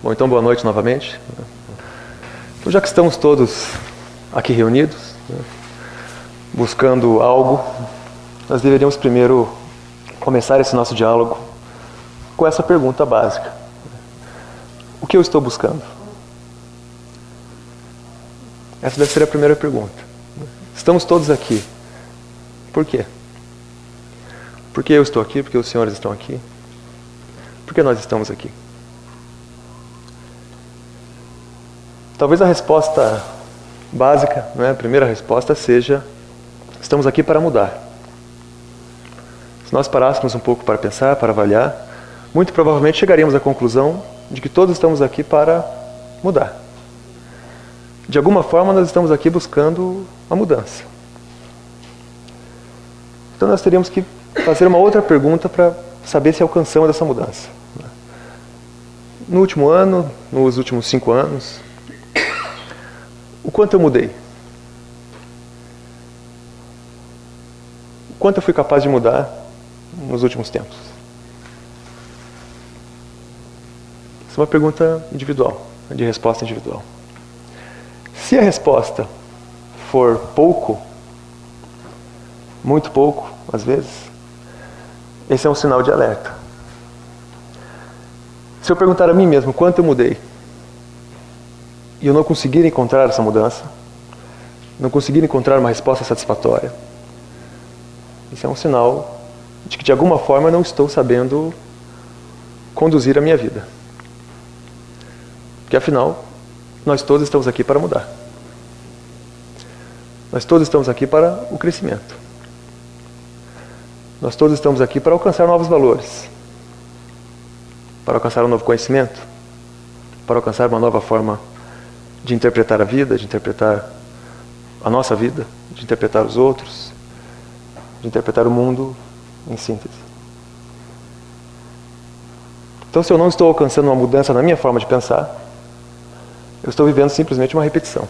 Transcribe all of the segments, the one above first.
Bom, então boa noite novamente. Então, já que estamos todos aqui reunidos, né, buscando algo, nós deveríamos primeiro começar esse nosso diálogo com essa pergunta básica: O que eu estou buscando? Essa deve ser a primeira pergunta. Estamos todos aqui. Por quê? Por que eu estou aqui? Por que os senhores estão aqui? Por que nós estamos aqui? Talvez a resposta básica, não é? a primeira resposta seja: estamos aqui para mudar. Se nós parássemos um pouco para pensar, para avaliar, muito provavelmente chegaríamos à conclusão de que todos estamos aqui para mudar. De alguma forma, nós estamos aqui buscando a mudança. Então, nós teríamos que fazer uma outra pergunta para saber se alcançamos essa mudança. No último ano, nos últimos cinco anos, o quanto eu mudei? O quanto eu fui capaz de mudar nos últimos tempos? Essa é uma pergunta individual, de resposta individual. Se a resposta for pouco, muito pouco, às vezes, esse é um sinal de alerta. Se eu perguntar a mim mesmo quanto eu mudei, e eu não conseguir encontrar essa mudança, não conseguir encontrar uma resposta satisfatória, isso é um sinal de que de alguma forma não estou sabendo conduzir a minha vida. Porque afinal, nós todos estamos aqui para mudar. Nós todos estamos aqui para o crescimento. Nós todos estamos aqui para alcançar novos valores, para alcançar um novo conhecimento, para alcançar uma nova forma de interpretar a vida, de interpretar a nossa vida, de interpretar os outros, de interpretar o mundo em síntese. Então, se eu não estou alcançando uma mudança na minha forma de pensar, eu estou vivendo simplesmente uma repetição.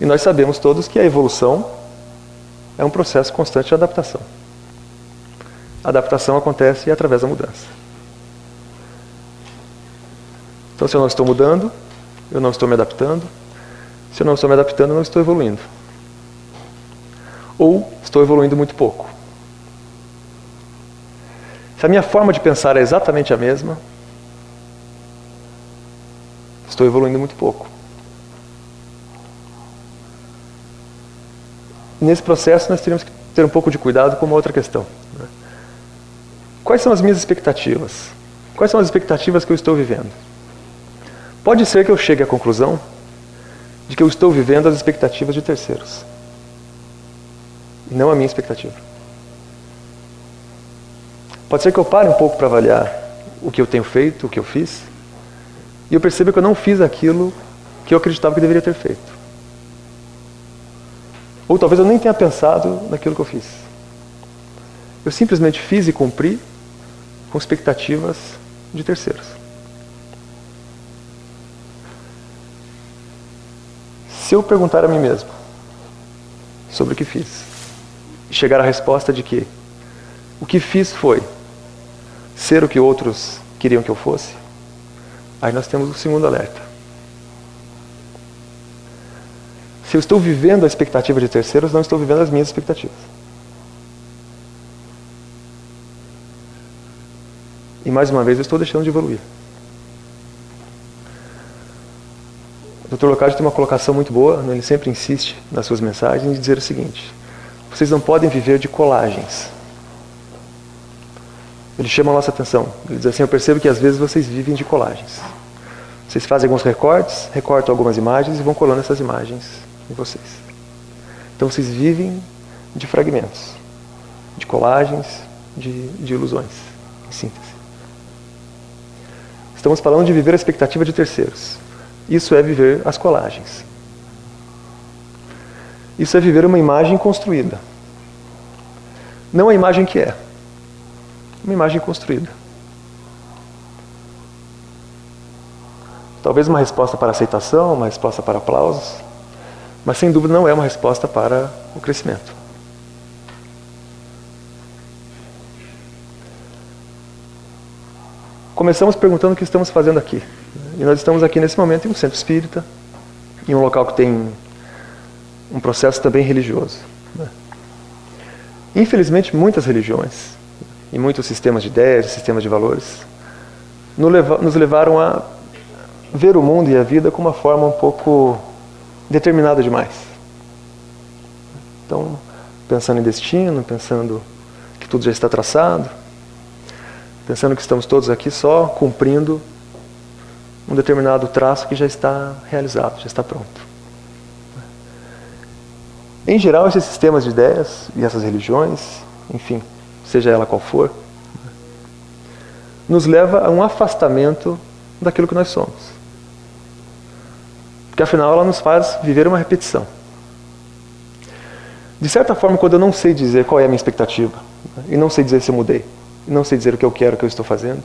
E nós sabemos todos que a evolução é um processo constante de adaptação. A adaptação acontece através da mudança. Então, se eu não estou mudando, eu não estou me adaptando. Se eu não estou me adaptando, eu não estou evoluindo. Ou estou evoluindo muito pouco. Se a minha forma de pensar é exatamente a mesma, estou evoluindo muito pouco. Nesse processo, nós teríamos que ter um pouco de cuidado com uma outra questão. Né? Quais são as minhas expectativas? Quais são as expectativas que eu estou vivendo? Pode ser que eu chegue à conclusão de que eu estou vivendo as expectativas de terceiros. E não a minha expectativa. Pode ser que eu pare um pouco para avaliar o que eu tenho feito, o que eu fiz, e eu perceba que eu não fiz aquilo que eu acreditava que deveria ter feito. Ou talvez eu nem tenha pensado naquilo que eu fiz. Eu simplesmente fiz e cumpri com expectativas de terceiros. Se eu perguntar a mim mesmo sobre o que fiz, chegar à resposta de que o que fiz foi ser o que outros queriam que eu fosse, aí nós temos o segundo alerta. Se eu estou vivendo a expectativa de terceiros, não estou vivendo as minhas expectativas. E mais uma vez eu estou deixando de evoluir. Dr. Locard tem uma colocação muito boa, né? ele sempre insiste nas suas mensagens em dizer o seguinte: vocês não podem viver de colagens. Ele chama a nossa atenção. Ele diz assim: Eu percebo que às vezes vocês vivem de colagens. Vocês fazem alguns recortes, recortam algumas imagens e vão colando essas imagens em vocês. Então vocês vivem de fragmentos, de colagens, de, de ilusões, em síntese. Estamos falando de viver a expectativa de terceiros. Isso é viver as colagens. Isso é viver uma imagem construída. Não a imagem que é. Uma imagem construída. Talvez uma resposta para aceitação, uma resposta para aplausos, mas sem dúvida não é uma resposta para o crescimento. Começamos perguntando o que estamos fazendo aqui. E nós estamos aqui nesse momento em um centro espírita, em um local que tem um processo também religioso. Né? Infelizmente, muitas religiões e muitos sistemas de ideias, sistemas de valores, nos levaram a ver o mundo e a vida com uma forma um pouco determinada demais. Então, pensando em destino, pensando que tudo já está traçado, pensando que estamos todos aqui só cumprindo um determinado traço que já está realizado, já está pronto. Em geral, esses sistemas de ideias e essas religiões, enfim, seja ela qual for, nos leva a um afastamento daquilo que nós somos. Porque afinal ela nos faz viver uma repetição. De certa forma, quando eu não sei dizer qual é a minha expectativa, e não sei dizer se eu mudei, não sei dizer o que eu quero, o que eu estou fazendo,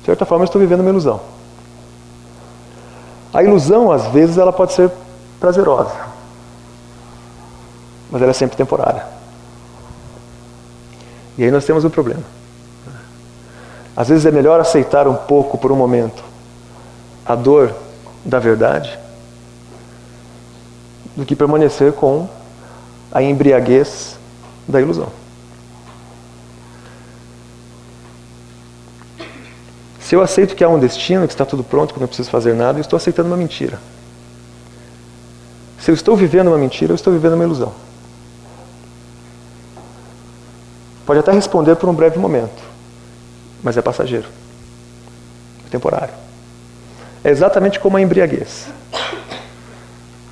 de certa forma eu estou vivendo uma ilusão. A ilusão, às vezes, ela pode ser prazerosa, mas ela é sempre temporária. E aí nós temos um problema. Às vezes é melhor aceitar um pouco por um momento a dor da verdade do que permanecer com a embriaguez da ilusão. Se eu aceito que há um destino, que está tudo pronto, que não preciso fazer nada, eu estou aceitando uma mentira. Se eu estou vivendo uma mentira, eu estou vivendo uma ilusão. Pode até responder por um breve momento, mas é passageiro, é temporário. É exatamente como a embriaguez.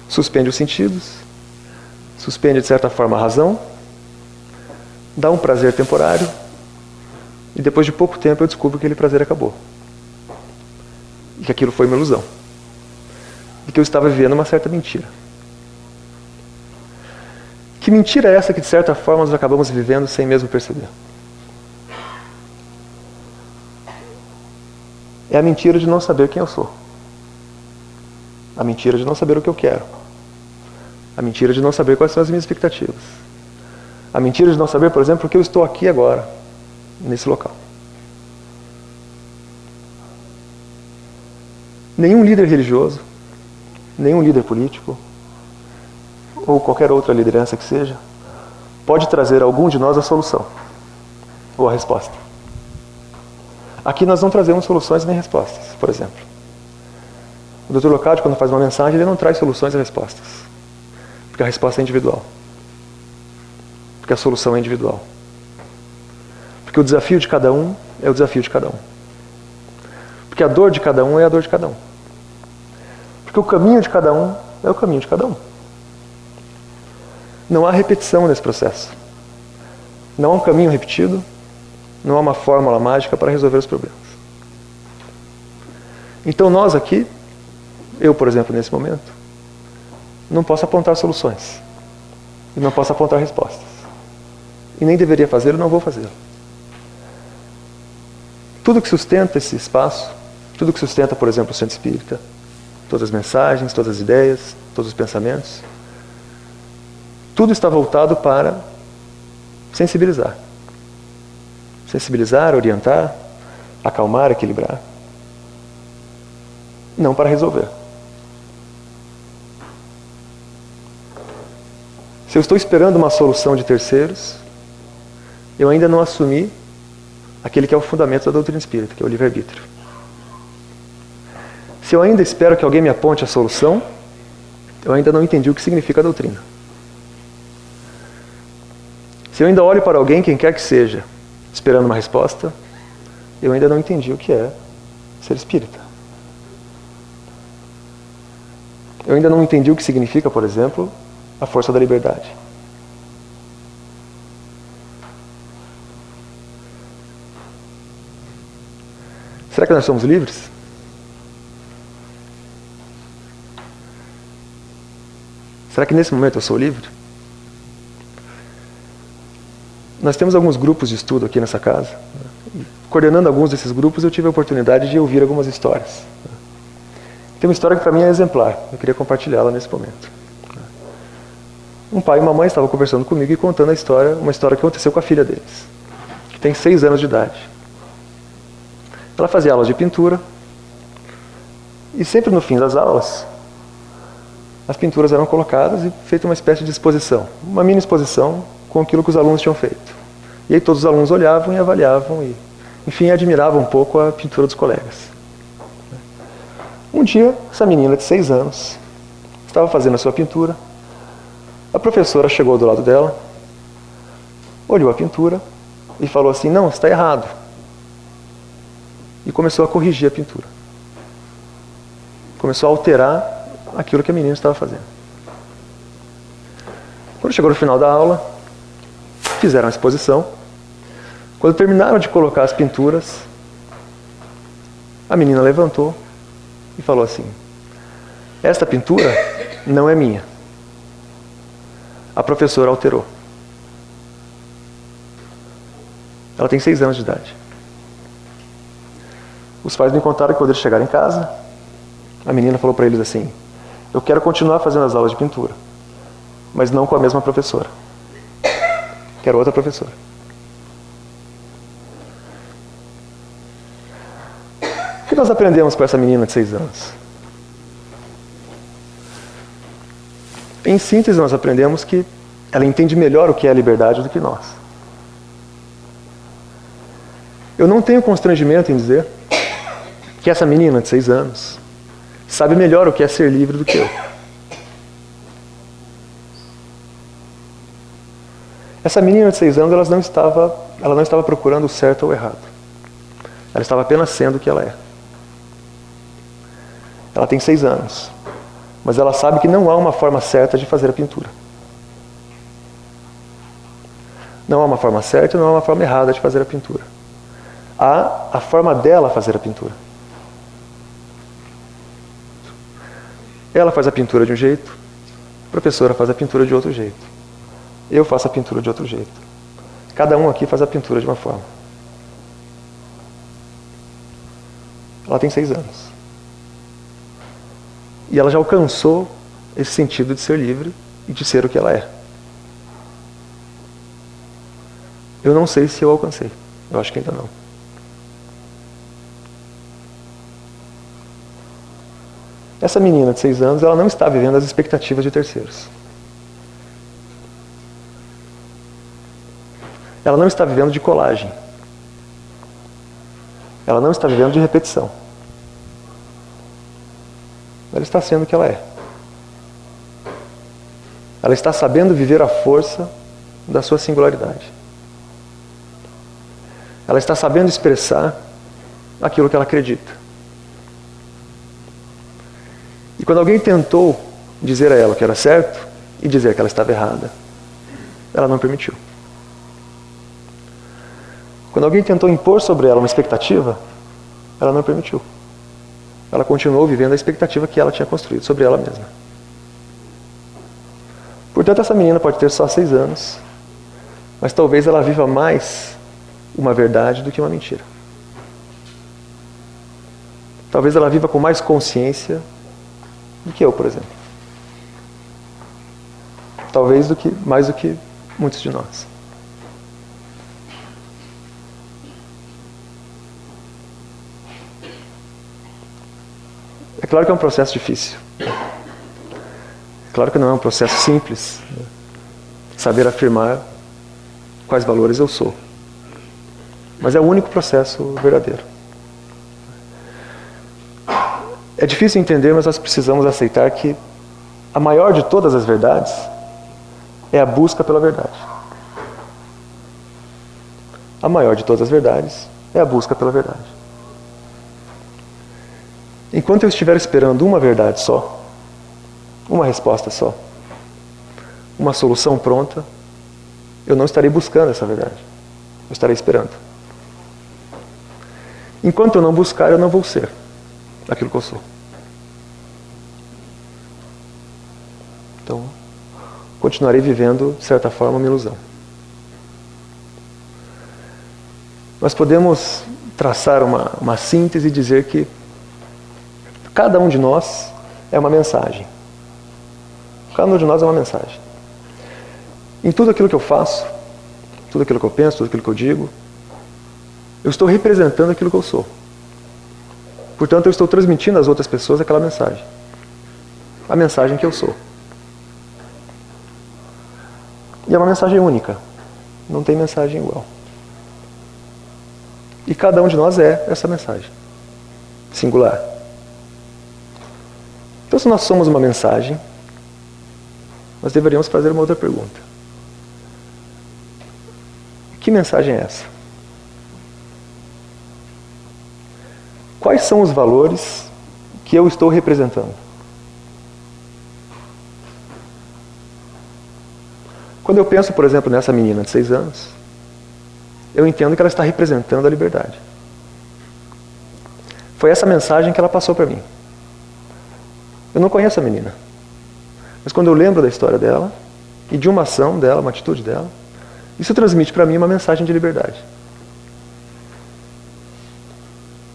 Suspende os sentidos, suspende de certa forma a razão, dá um prazer temporário, e depois de pouco tempo eu descubro que aquele prazer acabou. E que aquilo foi uma ilusão. E que eu estava vivendo uma certa mentira. Que mentira é essa que de certa forma nós acabamos vivendo sem mesmo perceber? É a mentira de não saber quem eu sou. A mentira de não saber o que eu quero. A mentira de não saber quais são as minhas expectativas. A mentira de não saber, por exemplo, que eu estou aqui agora, nesse local. Nenhum líder religioso, nenhum líder político, ou qualquer outra liderança que seja, pode trazer a algum de nós a solução ou a resposta. Aqui nós não trazemos soluções nem respostas, por exemplo. O Dr. Locade, quando faz uma mensagem, ele não traz soluções e respostas. Porque a resposta é individual. Porque a solução é individual. Porque o desafio de cada um é o desafio de cada um. Porque a dor de cada um é a dor de cada um. Porque o caminho de cada um é o caminho de cada um. Não há repetição nesse processo. Não há um caminho repetido, não há uma fórmula mágica para resolver os problemas. Então nós aqui, eu por exemplo nesse momento, não posso apontar soluções. E não posso apontar respostas. E nem deveria fazê-lo, não vou fazê-lo. Tudo que sustenta esse espaço, tudo que sustenta, por exemplo, o centro espírita, todas as mensagens, todas as ideias, todos os pensamentos, tudo está voltado para sensibilizar. Sensibilizar, orientar, acalmar, equilibrar. Não para resolver. Se eu estou esperando uma solução de terceiros, eu ainda não assumi aquele que é o fundamento da doutrina espírita, que é o livre-arbítrio. Se eu ainda espero que alguém me aponte a solução, eu ainda não entendi o que significa a doutrina. Se eu ainda olho para alguém, quem quer que seja, esperando uma resposta, eu ainda não entendi o que é ser espírita. Eu ainda não entendi o que significa, por exemplo, a força da liberdade. Será que nós somos livres? Será que nesse momento eu sou livre? Nós temos alguns grupos de estudo aqui nessa casa. Coordenando alguns desses grupos, eu tive a oportunidade de ouvir algumas histórias. Tem uma história que para mim é exemplar. Eu queria compartilhá-la nesse momento um pai e uma mãe estavam conversando comigo e contando a história, uma história que aconteceu com a filha deles, que tem seis anos de idade. Ela fazia aulas de pintura e sempre no fim das aulas as pinturas eram colocadas e feita uma espécie de exposição, uma mini exposição com aquilo que os alunos tinham feito. E aí todos os alunos olhavam e avaliavam e, enfim, admiravam um pouco a pintura dos colegas. Um dia, essa menina de seis anos estava fazendo a sua pintura. A professora chegou do lado dela, olhou a pintura e falou assim: Não, está errado. E começou a corrigir a pintura. Começou a alterar aquilo que a menina estava fazendo. Quando chegou no final da aula, fizeram a exposição. Quando terminaram de colocar as pinturas, a menina levantou e falou assim: Esta pintura não é minha. A professora alterou. Ela tem seis anos de idade. Os pais me contaram que quando eles chegaram em casa, a menina falou para eles assim: Eu quero continuar fazendo as aulas de pintura, mas não com a mesma professora. Quero outra professora. O que nós aprendemos com essa menina de seis anos? Em síntese, nós aprendemos que ela entende melhor o que é a liberdade do que nós. Eu não tenho constrangimento em dizer que essa menina de seis anos sabe melhor o que é ser livre do que eu. Essa menina de seis anos ela não estava, ela não estava procurando o certo ou o errado. Ela estava apenas sendo o que ela é. Ela tem seis anos, mas ela sabe que não há uma forma certa de fazer a pintura. Não há uma forma certa não há uma forma errada de fazer a pintura a, a forma dela fazer a pintura. Ela faz a pintura de um jeito, a professora faz a pintura de outro jeito. Eu faço a pintura de outro jeito. Cada um aqui faz a pintura de uma forma. Ela tem seis anos. E ela já alcançou esse sentido de ser livre e de ser o que ela é. Eu não sei se eu alcancei. Eu acho que ainda não. Essa menina de seis anos, ela não está vivendo as expectativas de terceiros. Ela não está vivendo de colagem. Ela não está vivendo de repetição. Ela está sendo o que ela é. Ela está sabendo viver a força da sua singularidade. Ela está sabendo expressar aquilo que ela acredita. E quando alguém tentou dizer a ela que era certo e dizer que ela estava errada, ela não permitiu. Quando alguém tentou impor sobre ela uma expectativa, ela não permitiu. Ela continuou vivendo a expectativa que ela tinha construído sobre ela mesma. Portanto, essa menina pode ter só seis anos, mas talvez ela viva mais uma verdade do que uma mentira. Talvez ela viva com mais consciência do que eu, por exemplo. Talvez do que, mais do que muitos de nós. É claro que é um processo difícil. É claro que não é um processo simples. Né? Saber afirmar quais valores eu sou. Mas é o único processo verdadeiro. É difícil entender, mas nós precisamos aceitar que a maior de todas as verdades é a busca pela verdade. A maior de todas as verdades é a busca pela verdade. Enquanto eu estiver esperando uma verdade só, uma resposta só, uma solução pronta, eu não estarei buscando essa verdade. Eu estarei esperando. Enquanto eu não buscar, eu não vou ser aquilo que eu sou. Então, continuarei vivendo, de certa forma, uma ilusão. Nós podemos traçar uma, uma síntese e dizer que cada um de nós é uma mensagem. Cada um de nós é uma mensagem. Em tudo aquilo que eu faço, tudo aquilo que eu penso, tudo aquilo que eu digo, eu estou representando aquilo que eu sou. Portanto, eu estou transmitindo às outras pessoas aquela mensagem. A mensagem que eu sou. E é uma mensagem única. Não tem mensagem igual. E cada um de nós é essa mensagem. Singular. Então, se nós somos uma mensagem, nós deveríamos fazer uma outra pergunta. Que mensagem é essa? Quais são os valores que eu estou representando? Quando eu penso, por exemplo, nessa menina de seis anos, eu entendo que ela está representando a liberdade. Foi essa mensagem que ela passou para mim. Eu não conheço a menina. Mas quando eu lembro da história dela, e de uma ação dela, uma atitude dela, isso transmite para mim uma mensagem de liberdade.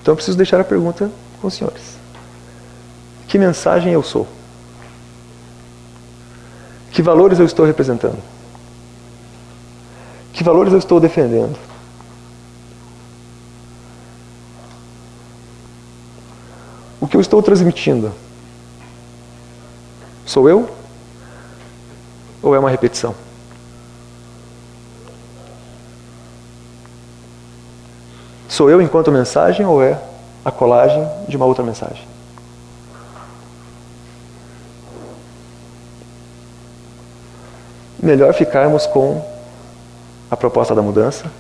Então eu preciso deixar a pergunta com os senhores. Que mensagem eu sou? Que valores eu estou representando? Que valores eu estou defendendo? O que eu estou transmitindo? Sou eu? Ou é uma repetição? Sou eu enquanto mensagem ou é a colagem de uma outra mensagem? Melhor ficarmos com a proposta da mudança.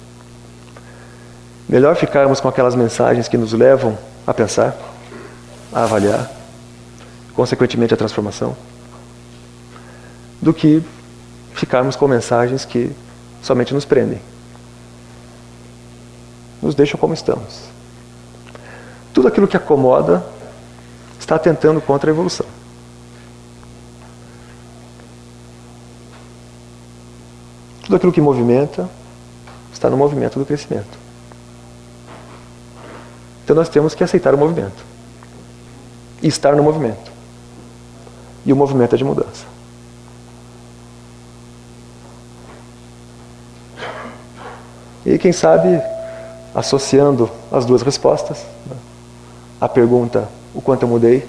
Melhor ficarmos com aquelas mensagens que nos levam a pensar, a avaliar, consequentemente a transformação, do que ficarmos com mensagens que somente nos prendem nos deixam como estamos. Tudo aquilo que acomoda está tentando contra a evolução. Tudo aquilo que movimenta está no movimento do crescimento. Então nós temos que aceitar o movimento. E estar no movimento. E o movimento é de mudança. E quem sabe associando as duas respostas. Né? A pergunta, o quanto eu mudei,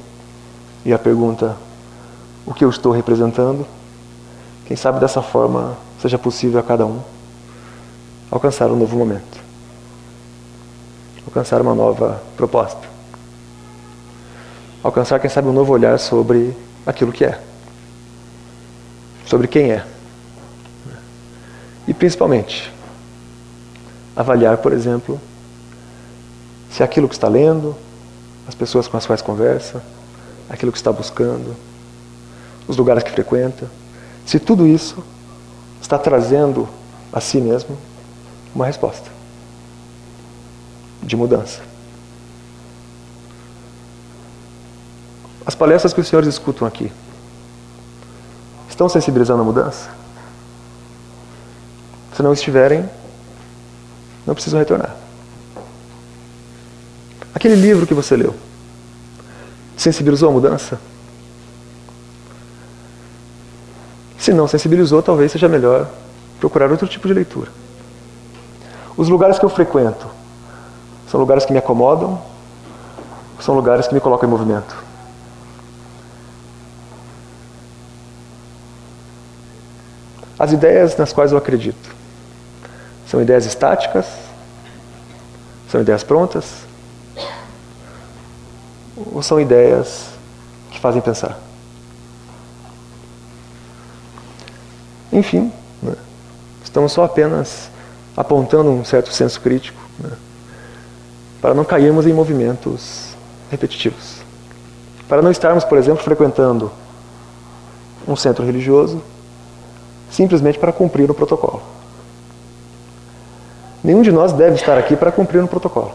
e a pergunta, o que eu estou representando. Quem sabe dessa forma seja possível a cada um alcançar um novo momento, alcançar uma nova proposta, alcançar, quem sabe, um novo olhar sobre aquilo que é, sobre quem é. E principalmente, avaliar, por exemplo, se aquilo que está lendo, as pessoas com as quais conversa, aquilo que está buscando, os lugares que frequenta, se tudo isso está trazendo a si mesmo uma resposta de mudança. As palestras que os senhores escutam aqui estão sensibilizando a mudança? Se não estiverem, não precisam retornar. Aquele livro que você leu, sensibilizou a mudança? Se não sensibilizou, talvez seja melhor procurar outro tipo de leitura. Os lugares que eu frequento são lugares que me acomodam, são lugares que me colocam em movimento. As ideias nas quais eu acredito são ideias estáticas? São ideias prontas? Ou são ideias que fazem pensar? Enfim, né? estamos só apenas apontando um certo senso crítico né? para não cairmos em movimentos repetitivos. Para não estarmos, por exemplo, frequentando um centro religioso simplesmente para cumprir o protocolo. Nenhum de nós deve estar aqui para cumprir um protocolo.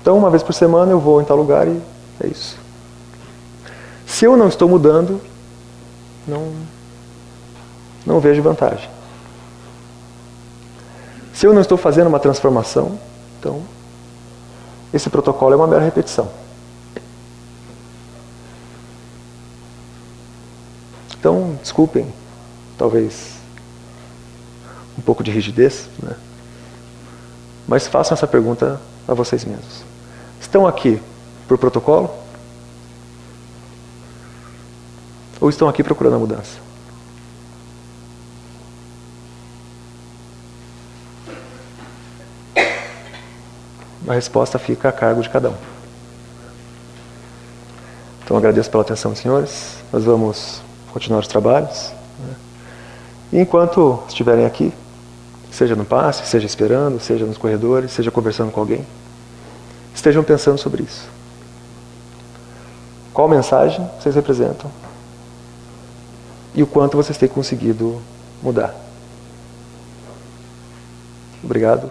Então, uma vez por semana eu vou em tal lugar e é isso. Se eu não estou mudando, não, não vejo vantagem. Se eu não estou fazendo uma transformação, então esse protocolo é uma mera repetição. Então, desculpem, talvez um pouco de rigidez, né? Mas façam essa pergunta a vocês mesmos. Estão aqui por protocolo? Ou estão aqui procurando a mudança? A resposta fica a cargo de cada um. Então agradeço pela atenção, senhores. Nós vamos continuar os trabalhos. Né? E enquanto estiverem aqui, seja no passe, seja esperando, seja nos corredores, seja conversando com alguém, estejam pensando sobre isso. Qual mensagem vocês representam? E o quanto vocês têm conseguido mudar. Obrigado.